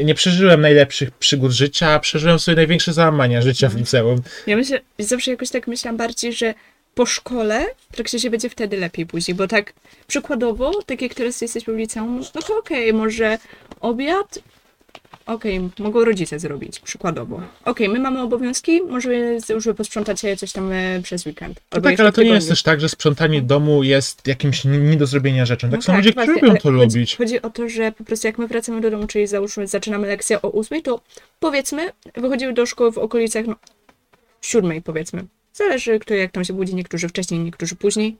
nie przeżyłem najlepszych przygód życia, przeżyłem sobie największe załamania życia w liceum. Ja myślę, zawsze jakoś tak myślałam bardziej, że po szkole praktycznie będzie wtedy lepiej później, bo tak przykładowo, tak jak teraz jesteśmy w liceum, no to okej, może obiad, okej, mogą rodzice zrobić, przykładowo. Okej, my mamy obowiązki, może już posprzątać sobie coś tam e, przez weekend. No tak, ale to nie jest też tak, że sprzątanie domu jest jakimś nie, do zrobienia rzeczą. Tak No są ludzie, właśnie, którzy lubią to chodzi, lubić. Chodzi o to, że po prostu jak my wracamy do domu, czyli załóżmy zaczynamy lekcję o ósmej, to powiedzmy wychodzimy do szkoły w okolicach no, siódmej powiedzmy. Zależy kto jak tam się budzi, niektórzy wcześniej, niektórzy później.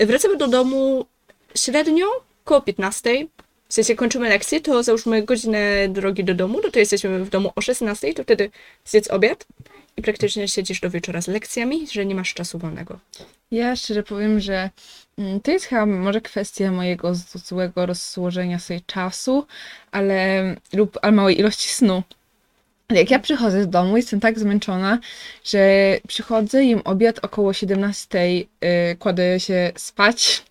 Wracamy do domu średnio koło 15. W sensie kończymy lekcję, to załóżmy godzinę drogi do domu, no to jesteśmy w domu o 16, to wtedy zjedz obiad i praktycznie siedzisz do wieczora z lekcjami, że nie masz czasu wolnego. Ja szczerze powiem, że mm, to jest chyba może kwestia mojego złego rozłożenia sobie czasu, ale lub ale małej ilości snu. Ale Jak ja przychodzę z domu, jestem tak zmęczona, że przychodzę, jem obiad około 17, yy, kładę się spać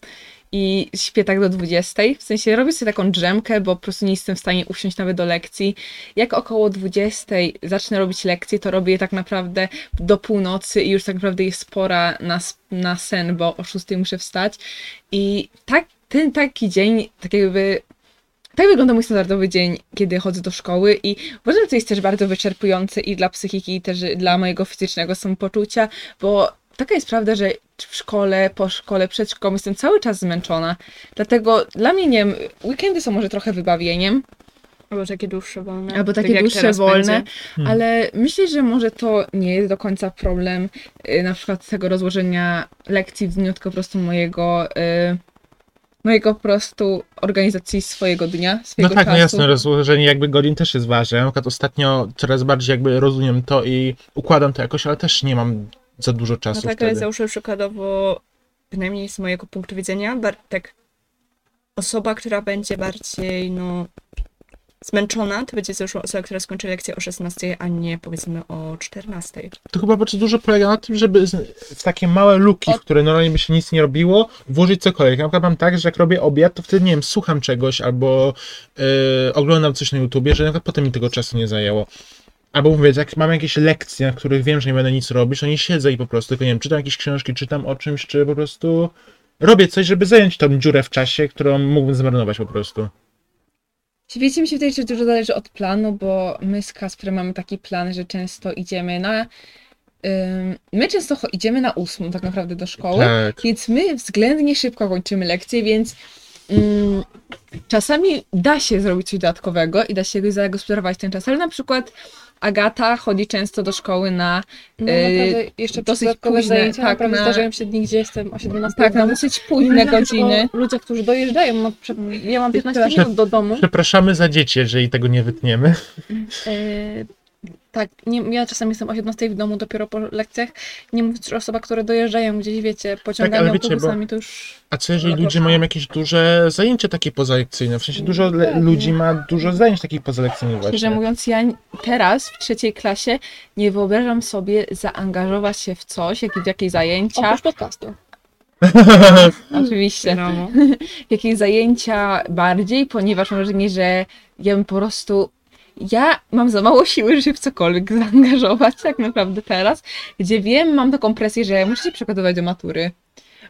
i śpię tak do 20. W sensie robię sobie taką drzemkę, bo po prostu nie jestem w stanie usiąść nawet do lekcji. Jak około 20 zacznę robić lekcje, to robię je tak naprawdę do północy i już tak naprawdę jest pora na, na sen, bo o 6 muszę wstać. I tak, ten taki dzień, tak jakby. Tak wygląda mój standardowy dzień, kiedy chodzę do szkoły i uważam, że to jest też bardzo wyczerpujące i dla psychiki, i też dla mojego fizycznego samopoczucia, bo taka jest prawda, że w szkole, po szkole, przed szkołą jestem cały czas zmęczona. Dlatego dla mnie, nie wiem, weekendy są może trochę wybawieniem, Albo takie dłuższe wolne. Albo tak takie jak dłuższe wolne. Hmm. ale myślę, że może to nie jest do końca problem y, na przykład tego rozłożenia lekcji w dniu, tylko po prostu mojego, y, mojego po prostu organizacji swojego dnia, No swojego tak, czasu. no jasne, rozłożenie jakby godzin też jest ważne. Ja na przykład ostatnio coraz bardziej jakby rozumiem to i układam to jakoś, ale też nie mam za dużo No czasu tak, ale wtedy. załóżmy przykładowo, przynajmniej z mojego punktu widzenia, tak osoba, która będzie bardziej, no, zmęczona, to będzie zeszła osoba, która skończy lekcję o 16, a nie powiedzmy o 14. To chyba bardzo dużo polega na tym, żeby w takie małe luki, w które normalnie by się nic nie robiło, włożyć cokolwiek. Ja na przykład mam tak, że jak robię obiad, to wtedy, nie wiem, słucham czegoś albo yy, oglądam coś na YouTubie, że na potem mi tego czasu nie zajęło. Albo mówię, jak mam jakieś lekcje, na których wiem, że nie będę nic robić, to nie siedzę i po prostu, tylko nie wiem, czytam jakieś książki, czytam o czymś, czy po prostu robię coś, żeby zająć tą dziurę w czasie, którą mógłbym zmarnować po prostu. Wiecie, mi się wydaje, że dużo zależy od planu, bo my z Kasprem mamy taki plan, że często idziemy na. my często idziemy na ósmą tak naprawdę do szkoły, Tak. więc my względnie szybko kończymy lekcje, więc ym, czasami da się zrobić coś dodatkowego i da się zagospodarować ten czas, ale na przykład Agata chodzi często do szkoły na. No naprawdę jeszcze dosyć późne, zajęcia, tak, naprawdę na- zdarzają się dni, gdzie jestem o 17 Tak, na dosyć późne godziny. O ludziach, którzy dojeżdżają. No, prze- ja mam 15 Prze- minut do domu. Przepraszamy za dzieci, jeżeli tego nie wytniemy. E, tak, nie, ja czasami jestem o 17 w domu dopiero po lekcjach. Nie mówiąc już o osobach, które dojeżdżają gdzieś, wiecie, pociągami, Tak, wiecie, bo- autobusami, to już... A co jeżeli ludzie mają jakieś duże zajęcia takie pozalekcyjne? W sensie dużo le- Dokładnie. ludzi ma dużo zajęć takich pozalekcyjnych Szczerze właśnie. mówiąc, ja teraz w trzeciej klasie nie wyobrażam sobie zaangażować się w coś, jak, w jakieś zajęcia. Oprócz podcastu. *laughs* Oczywiście. No. *laughs* Jakieś zajęcia bardziej, ponieważ mam wrażenie, że ja bym po prostu. Ja mam za mało siły, żeby się w cokolwiek zaangażować, tak naprawdę teraz, gdzie wiem, mam taką presję, że muszę się przygotować do matury.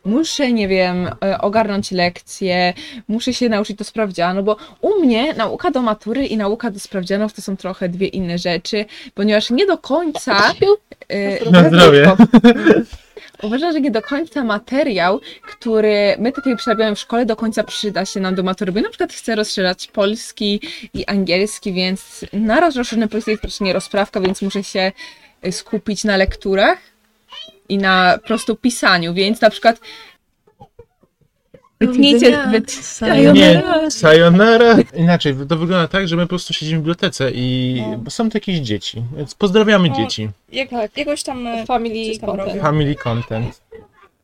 Muszę, nie wiem, e, ogarnąć lekcje, muszę się nauczyć do sprawdzianu, bo u mnie nauka do matury i nauka do sprawdzianów to są trochę dwie inne rzeczy, ponieważ nie do końca. e, Na zdrowie. *laughs* Uważam, że nie do końca materiał, który my tutaj przerabiamy w szkole, do końca przyda się nam do matury. Bo na przykład chcę rozszerzać polski i angielski, więc na rozszerzony polski jest praktycznie rozprawka, więc muszę się y, skupić na lekturach i na prostu pisaniu, więc na przykład wytnijcie, wyt... Nie, sayonara. Inaczej, to wygląda tak, że my po prostu siedzimy w bibliotece i No. bo są to jakieś dzieci, więc pozdrawiamy No. dzieci. Jak, Tak. Jakoś tam... e, Family tam content. Family content.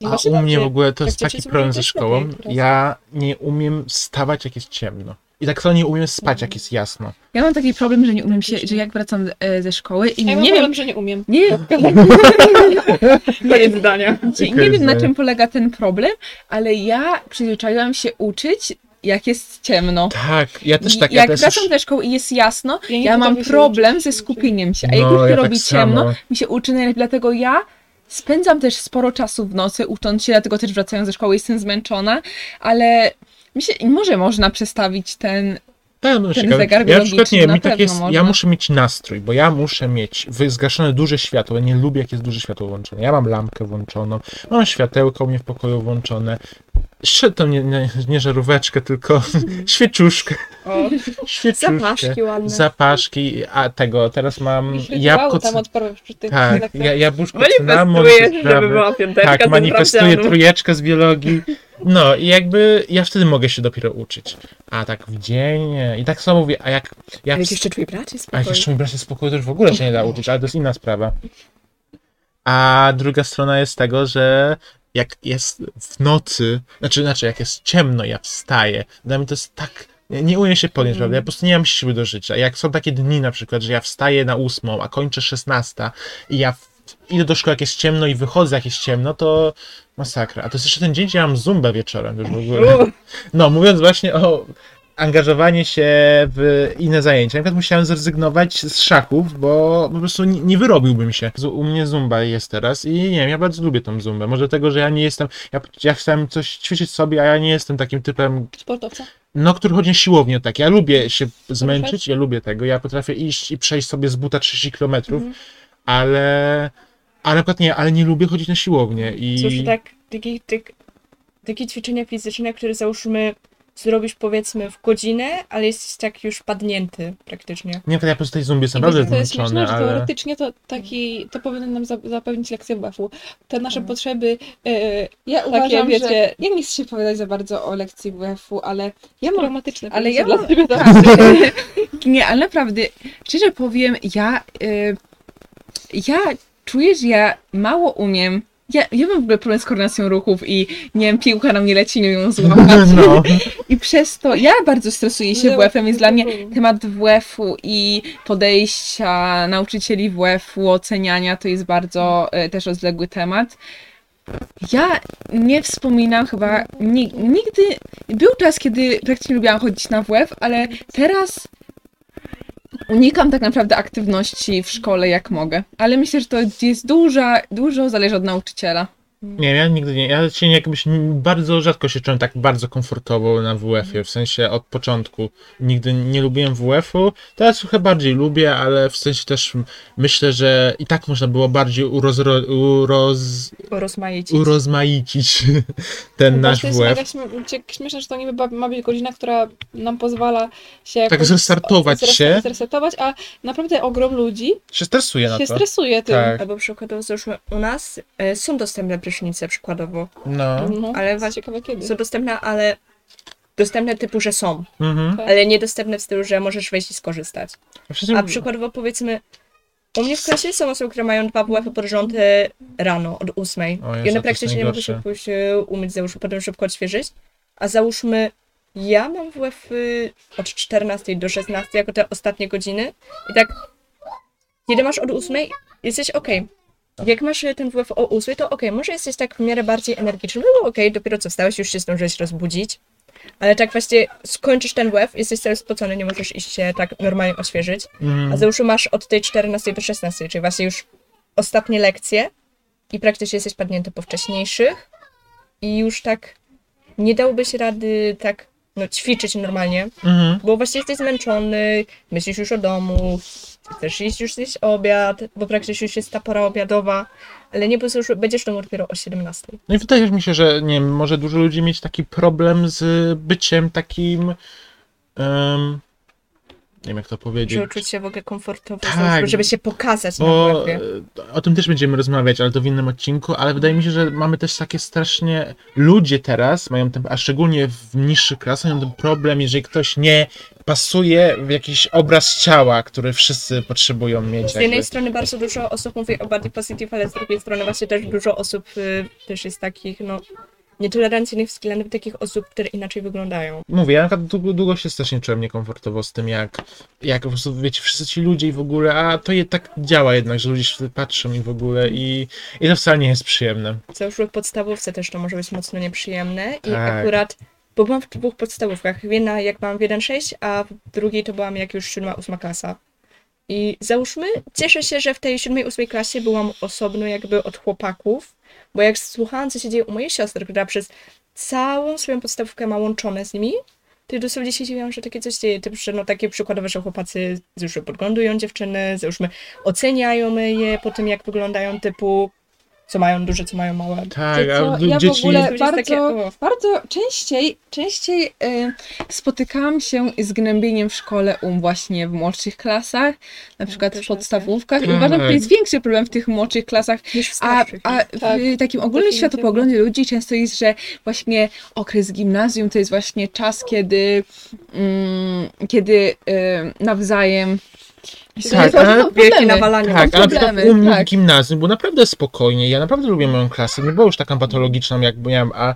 A u mnie w ogóle to jest taki problem ze szkołą. Ja nie umiem wstawać, jak jest ciemno. I tak samo nie umiem spać, jak jest jasno. Ja mam taki problem, że nie umiem się, że jak wracam e, ze szkoły i Ja mam nie problem, wiem, że nie umiem. nie *laughs* wiem, Koniec zdania. Znaczy, nie wiem na czym polega ten problem, ale ja przyzwyczaiłam się uczyć, jak jest ciemno. Tak, ja też I tak, ja jak też wracam już... ze szkoły i jest jasno, Ja ja mam problem ze skupieniem się. A No, jak już się ja tak robi samo. ciemno, mi się uczy najlepiej, dlatego ja spędzam też sporo czasu w nocy ucząc się, dlatego też wracając ze szkoły jestem zmęczona, ale się, może można przestawić ten Tak, no, ten zegar ja na przykład nie mi tak jest, ja można. muszę mieć nastrój, bo ja muszę mieć zgaszone duże światło. Ja nie lubię, jak jest duże światło włączone. Ja mam lampkę włączoną, mam światełko u mnie w pokoju włączone. Jeszcze to nie, nie, nie żaróweczkę, tylko *laughs* świeczuszkę. O, *laughs* Świeczuszkę. zapaszki ładne. Zapaszki, a tego, teraz mam jabłko... tam przy tych Tak, ja, jabłuszko cynamon, żeby była piąteczka Tak, manifestuję trójeczkę z biologii. No i jakby ja wtedy mogę się dopiero uczyć. A tak w dzień nie. I tak samo mówię, a jak... A jak jak jeszcze twój brat jest a jak jeszcze mój brat jest w pokoju, to już w ogóle się nie da uczyć, ale to jest inna sprawa. A druga strona jest tego, że jak jest w nocy, znaczy, znaczy jak jest ciemno, ja wstaję. Dla mnie to jest tak. Nie, nie umiem się podnieść, prawda? Ja po prostu nie mam siły do życia. Jak są takie dni na przykład, że ja wstaję na ósmą, a kończę 16 i ja idę do szkoły jak jest ciemno i wychodzę jak jest ciemno, to masakra. A to jest jeszcze ten dzień, gdzie ja mam zumbę wieczorem już w ogóle. No, mówiąc właśnie o angażowanie się w inne zajęcia. Na przykład musiałem zrezygnować z szachów, bo po prostu nie, nie wyrobiłbym się. Z- U mnie zumba jest teraz i nie wiem, ja bardzo lubię tą zumbę. Może dlatego, że ja nie jestem, ja, ja chciałem coś ćwiczyć sobie, a ja nie jestem takim typem, Sportowca. no, który chodzi na siłownię tak. Ja lubię się zmęczyć, ja lubię tego. Ja potrafię iść i przejść sobie z buta 30 km, ale, ale na przykład nie, ale nie lubię chodzić na siłownię i... Cóż, tak, takie, tak, takie ćwiczenia fizyczne, które załóżmy zrobisz powiedzmy w godzinę, ale jesteś tak już padnięty praktycznie. Nie, ja po prostu tej zumbie jestem wiecie, to jest śmieszne, że ale... teoretycznie to taki, to powinien nam za- zapewnić lekcję WF-u. Te nasze Mhm. potrzeby, e, Ja takie uważam, wiecie, że... Ja nie chcę się powiedzieć za bardzo o lekcji WF-u, ale ja mam... traumatyczne. Ale ja mam- ciebie to. Tak. *laughs* Nie, ale naprawdę, szczerze powiem, ja, y, ja czuję, że ja mało umiem ja, ja mam w ogóle problem z koordynacją ruchów i nie wiem, piłka na mnie leci, nie wiem ją złapać. *laughs* No. I przez to ja bardzo stresuję się WF-em, jest dla mnie temat WF-u i podejścia nauczycieli WF-u, oceniania to jest bardzo e, też rozległy temat. Ja nie wspominam chyba, ni- nigdy, był czas, kiedy praktycznie lubiłam chodzić na WF, ale teraz unikam tak naprawdę aktywności w szkole jak mogę. Ale myślę, że to jest duża, dużo zależy od nauczyciela. Nie, ja nigdy nie. Ja się jakbyś bardzo rzadko się czułem tak bardzo komfortowo na WF-ie, w sensie od początku. Nigdy nie lubiłem WF-u. Teraz trochę bardziej lubię, ale w sensie też myślę, że i tak można było bardziej urozro, uroz, Rozmaici. urozmaicić *laughs* ten Po nasz prostu jest WF. cie- śmieszne, że to niby ma być godzina, która nam pozwala się Tak zrestartować zres- się. zresetować, a naprawdę ogrom ludzi Się stresuję na się to. stresuje tym. Tak. Albo przykładowo załóżmy u nas e, są dostępne prysznice przykładowo, No. No, ale właśnie ciekawe kiedy. są dostępne, ale dostępne typu, że są, Mhm. Tak. ale niedostępne w stylu, że możesz wejść i skorzystać. A przykładowo powiedzmy, u mnie w klasie są osoby, które mają dwa WF-y pod rząd e, rano, od ósmej. O Jezu, I one jest praktycznie nie mogą się najgorsze. pójść e, umyć, załóżmy, potem szybko odświeżyć. A załóżmy, ja mam WF-y od 14 do 16 jako te ostatnie godziny. I tak, kiedy masz od 8, jesteś ok. Jak masz e, ten WF o 8, to ok, może jesteś tak w miarę bardziej energiczny. No ok, dopiero co wstałeś, już się zdążyłeś rozbudzić. Ale tak właśnie skończysz ten WF, jesteś cały spocony, nie możesz iść się tak normalnie odświeżyć. Mhm. A załóżmy masz od tej 14 do 16, czyli właśnie już ostatnie lekcje i praktycznie jesteś padnięty po wcześniejszych i już tak nie dałobyś rady tak no, ćwiczyć normalnie, Mhm. bo właśnie jesteś zmęczony, myślisz już o domu, chcesz iść już zjeść obiad, bo praktycznie już jest ta pora obiadowa, ale nie, bo już będziesz domu dopiero o 17. No i wydaje mi się, że nie wiem, może dużo ludzi mieć taki problem z byciem takim. Nie wiem jak to powiedzieć. Żeby czuć się w ogóle komfortowo, Tak. żeby się pokazać Bo na o tym też będziemy rozmawiać, ale to w innym odcinku, ale wydaje mi się, że mamy też takie strasznie ludzie teraz mają ten, a szczególnie w niższych klasach mają ten problem, jeżeli ktoś nie pasuje w jakiś obraz ciała, który wszyscy potrzebują mieć. Z jednej strony bardzo dużo osób mówi o body positive, ale z drugiej strony właśnie też dużo osób y, też jest takich, no, nietolerancyjnych względem takich osób, które inaczej wyglądają. Mówię, ja na przykład długo, długo się strasznie czułem niekomfortowo z tym, jak, jak po prostu, wiecie, wszyscy ci ludzie i w ogóle, a to je, tak działa jednak, że ludzie się patrzą i w ogóle i, i to wcale nie jest przyjemne. Załóżmy w podstawówce też to może być mocno nieprzyjemne i Tak. akurat, bo byłam w dwóch podstawówkach, jedna jak byłam w 1.6, a w drugiej to byłam jak już 7-8 klasa. I załóżmy, cieszę się, że w tej 7-8 klasie byłam osobno jakby od chłopaków, bo jak słuchałam, co się dzieje u mojej siostry, która przez całą swoją podstawówkę ma łączone z nimi, to ja dosłownie się dziwiłam, że takie coś dzieje, typu, że no takie przykładowe, że chłopacy załóżmy podglądują dziewczyny, załóżmy oceniają je po tym, jak wyglądają, typu co mają duże, co mają małe. Tak, a ja w dzieci... ogóle To jest bardzo, takie, o. bardzo częściej, częściej y, spotykałam się z gnębieniem w szkole u właśnie w młodszych klasach, na przykład w podstawówkach. I Tak. uważam, że to jest większy problem w tych młodszych klasach. Niż w A, a w Tak, takim ogólnym światopoglądzie ludzi często jest, że właśnie okres gimnazjum to jest właśnie czas, kiedy, mm, kiedy y, nawzajem Tak, tworzą ale wielkie nawalanie. Tak, a na przykład problemy, u mnie tak. w gimnazjum było naprawdę spokojnie. Ja naprawdę lubię moją klasę. Nie było już taką patologiczną, jak miałem, a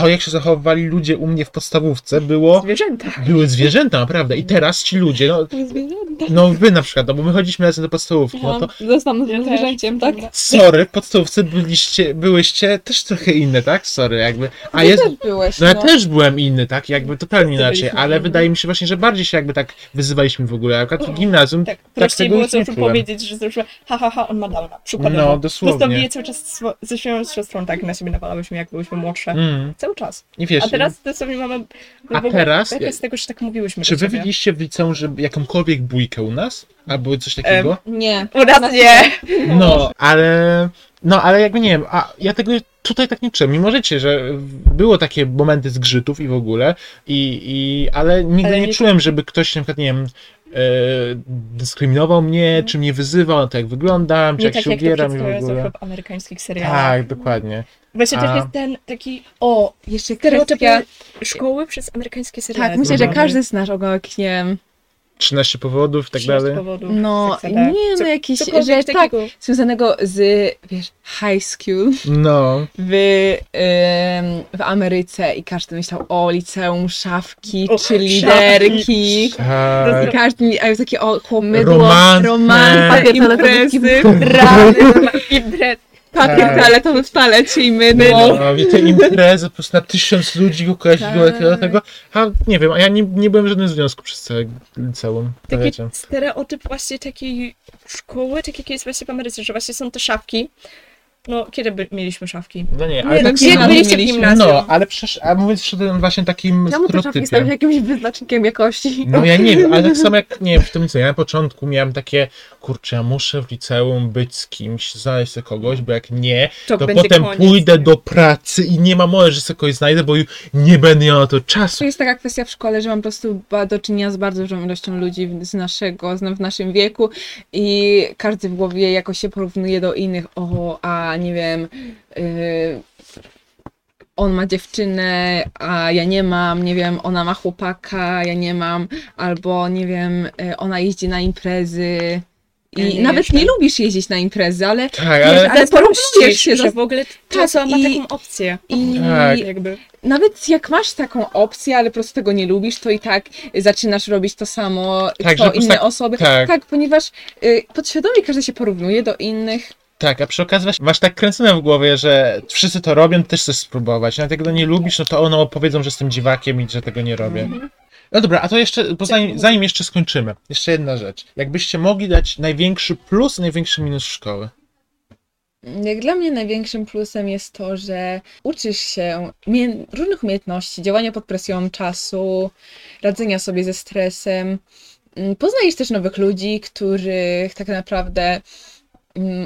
to, jak się zachowywali ludzie u mnie w podstawówce, było. Zwierzęta. Były zwierzęta, naprawdę. I teraz ci ludzie, no, Zwierzęta. no wy na przykład, no bo my chodziliśmy razem do podstawówki, no to Zostanę Ja też. zwierzęciem, tak? sorry, w podstawówce byliście, byłyście też trochę inne, tak? Sorry, jakby. A jest. też byłeś, No ja no. też byłem inny, tak? Jakby totalnie To inaczej, ale wydaje mi się właśnie, że bardziej się jakby tak wyzywaliśmy w ogóle. Jak w gimnazjum, Tak, tak tego było czułem. powiedzieć, że zawsze ha, ha, ha, on ma downa. Przykładowo. No, dosłownie. Zostawię cały czas ze swoją siostrą tak na siebie nawalałyśmy, jak byłyśmy młodsze. Mm. Cały czas. I wiesz, A teraz dosłownie mamy... A teraz- Jaka z tego, że tak mówiłyśmy Czy wy widzieliście w liceum, że jakąkolwiek bójkę u nas? Albo coś takiego? Nie. U nas nie. No, ale. No, ale jakby nie wiem, a ja tego tutaj tak nie czułem. Mimo rzeczy, że było takie momenty zgrzytów i w ogóle, i, i, ale nigdy Ale nie, nie- czułem, żeby ktoś na przykład, nie wiem, e, dyskryminował mnie, czy mnie wyzywał na to, jak wyglądam, czy Nie jak tak się jak to ubieram i w ogóle. w amerykańskich serialach. Tak, dokładnie. Właśnie A- też jest ten taki O, jeszcze stereotypy kwestia... szkoły przez amerykańskie seriale. Tak, myślę, że każdy z nas oglądał jakieś, nie wiem, 13 powodów i tak dalej. powodów. No, seksada. nie, no cokolwiek że tak, związanego z, wiesz, high school No, w, em, w Ameryce i każdy myślał o liceum, szafki, O, czy liderki. tak. I każdy, a już takie o Romantne. romansa, Papier imprezy, rany, Imprez. Papier Tak. toaletowy w toalecie i mydło. No, i te imprezy po prostu na tysiąc ludzi Tak. do tego. A nie wiem, a ja nie, nie byłem w żadnym związku przez całe liceum. Taki wiecie. stereotyp właśnie takiej szkoły, tak jak jest właśnie w Ameryce, że właśnie są te szafki. No, kiedy by mieliśmy szafki? No nie, Nie, ale no, tak gdzie Jak samo- byliście w gimnazjum? No, ale przecież, a mówiąc jeszcze tym właśnie takim Czemu te szafki stały się jakimś wyznacznikiem jakości? No ja nie wiem, ale tak samo jak, nie wiem, w tym liceum, ja na początku miałem takie, kurczę, ja muszę w liceum być z kimś, znaleźć sobie kogoś, bo jak nie, To, to potem koniec. pójdę do pracy i nie ma mowy, że sobie kogoś znajdę, bo nie będę miał na to To czasu. jest taka kwestia w szkole, że mam po prostu do czynienia z bardzo dużą ilością ludzi z naszego, w naszym wieku i każdy w głowie jakoś się porównuje do innych. O, a nie wiem, yy, on ma dziewczynę, a ja nie mam, nie wiem, ona ma chłopaka, ja nie mam, albo nie wiem, yy, ona jeździ na imprezy. I Ja nie nawet jeżdżę. nie lubisz jeździć na imprezy, ale Tak, Ale, ale się że w ogóle ta osoba ma i- taką opcję. i Tak. Jakby. nawet jak masz taką opcję, ale po prostu tego nie lubisz, to i tak zaczynasz robić to samo, Tak, co inne tak- osoby. tak. ponieważ y, podświadomie każdy się porównuje do innych. Tak, a przy okazji masz, tak kręcone w głowie, że wszyscy to robią, też chcesz spróbować. Nawet jak tego nie lubisz, no to ono opowiedzą, że jestem dziwakiem i że tego nie robię. No dobra, a to jeszcze, bo zanim, zanim jeszcze skończymy, jeszcze jedna rzecz. Jakbyście mogli dać największy plus największy minus szkoły? Jak dla mnie największym plusem jest to, że uczysz się różnych umiejętności, działania pod presją czasu, radzenia sobie ze stresem. Mm, Poznajesz też nowych ludzi, których tak naprawdę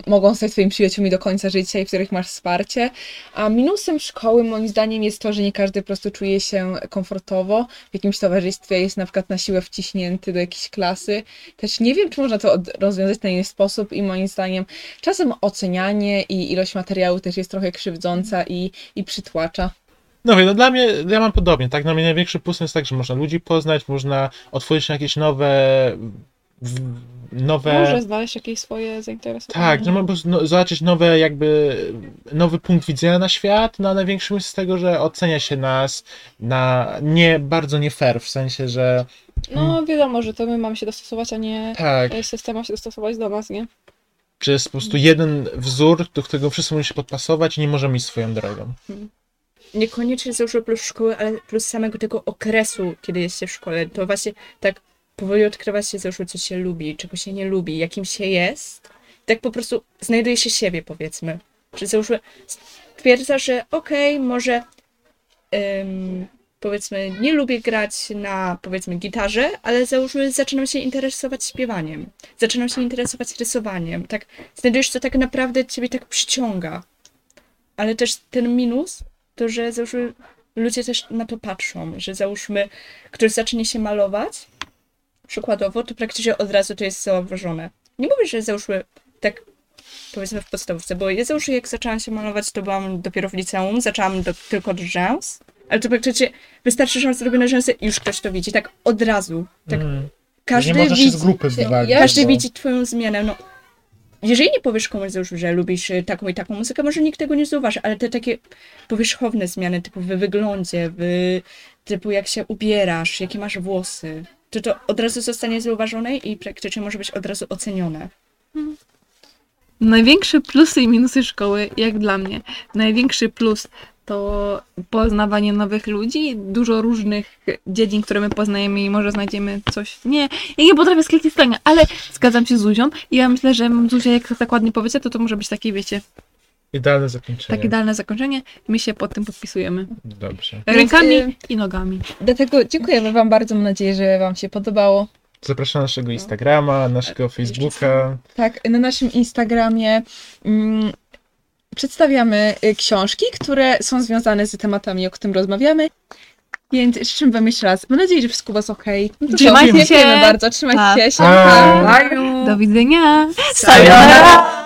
mogą stać twoimi przyjaciółmi do końca życia i w których masz wsparcie. A minusem szkoły moim zdaniem jest to, że nie każdy po prostu czuje się komfortowo w jakimś towarzystwie, jest na przykład na siłę wciśnięty do jakiejś klasy. Też nie wiem, czy można to rozwiązać na inny sposób i moim zdaniem czasem ocenianie i ilość materiału też jest trochę krzywdząca i, i przytłacza. No wiem, no dla mnie, ja mam podobnie, tak? Dla mnie największy plus jest tak, że można ludzi poznać, można otworzyć jakieś nowe... nowe... Może znaleźć jakieś swoje zainteresowania. Tak, po prostu no, zobaczyć nowe jakby, nowy punkt widzenia na świat, no a największym jest z tego, że ocenia się nas na nie, bardzo nie fair, w sensie, że No wiadomo, że to my mamy się dostosować, a nie tak, e, system ma się dostosować do nas, nie? że jest po prostu jeden wzór, do którego wszyscy muszą się podpasować i nie możemy iść swoją drogą. Niekoniecznie załóżmy plus szkoły, ale plus samego tego okresu, kiedy jest się w szkole. To właśnie tak powoli odkrywa się załóżmy, co się lubi, czego się nie lubi, jakim się jest. Tak po prostu znajduje się siebie, powiedzmy. Że załóżmy, stwierdza, że okej, może em, powiedzmy, nie lubię grać na powiedzmy gitarze, ale załóżmy, zaczynam się interesować śpiewaniem. Zaczynam się interesować rysowaniem. Tak, znajdujesz, co tak naprawdę ciebie tak przyciąga. Ale też ten minus, to że załóżmy, ludzie też na to patrzą, że załóżmy, ktoś zacznie się malować, przykładowo, to praktycznie od razu to jest zauważone. Nie mówię, że załóżmy tak powiedzmy w podstawówce, bo ja załóżmy jak zaczęłam się malować, to byłam dopiero w liceum, zaczęłam do, tylko od rzęs, ale to praktycznie wystarczy, że mam zrobione rzęsy i już ktoś to widzi, tak od razu. Tak Mm. każdy nie można się widzi, z grupy wywalić. ja- każdy bo- widzi twoją zmianę, no. Jeżeli nie powiesz komuś załóżmy, że lubisz y, taką i taką muzykę, może nikt tego nie zauważy, ale te takie powierzchowne zmiany, typu w wyglądzie, w, typu jak się ubierasz, jakie masz włosy, to to od razu zostanie zauważone i praktycznie może być od razu ocenione. Największe plusy i minusy szkoły, jak dla mnie. Największy plus to poznawanie nowych ludzi, dużo różnych dziedzin, które my poznajemy i może znajdziemy coś. Nie, ja nie potrafię skleić zdania, ale zgadzam się z Zuzią i ja myślę, że Zuzia, jak tak ładnie powiecie, to to może być takie, wiecie, Idealne zakończenie. takie idealne zakończenie. My się pod tym podpisujemy. Dobrze. Rękami y- i nogami. Dlatego dziękujemy Wam bardzo, mam nadzieję, że Wam się podobało. Zapraszam na naszego Instagrama, naszego Facebooka. Tak, na naszym Instagramie mm, przedstawiamy y, książki, które są związane z tematami, o którym rozmawiamy. Więc życzymy Wam jeszcze raz. Mam nadzieję, że wszystko Was ok. No Trzymajcie się. Dziękujemy bardzo. Trzymajcie Tak. się. Pa. Do widzenia! Sayonara!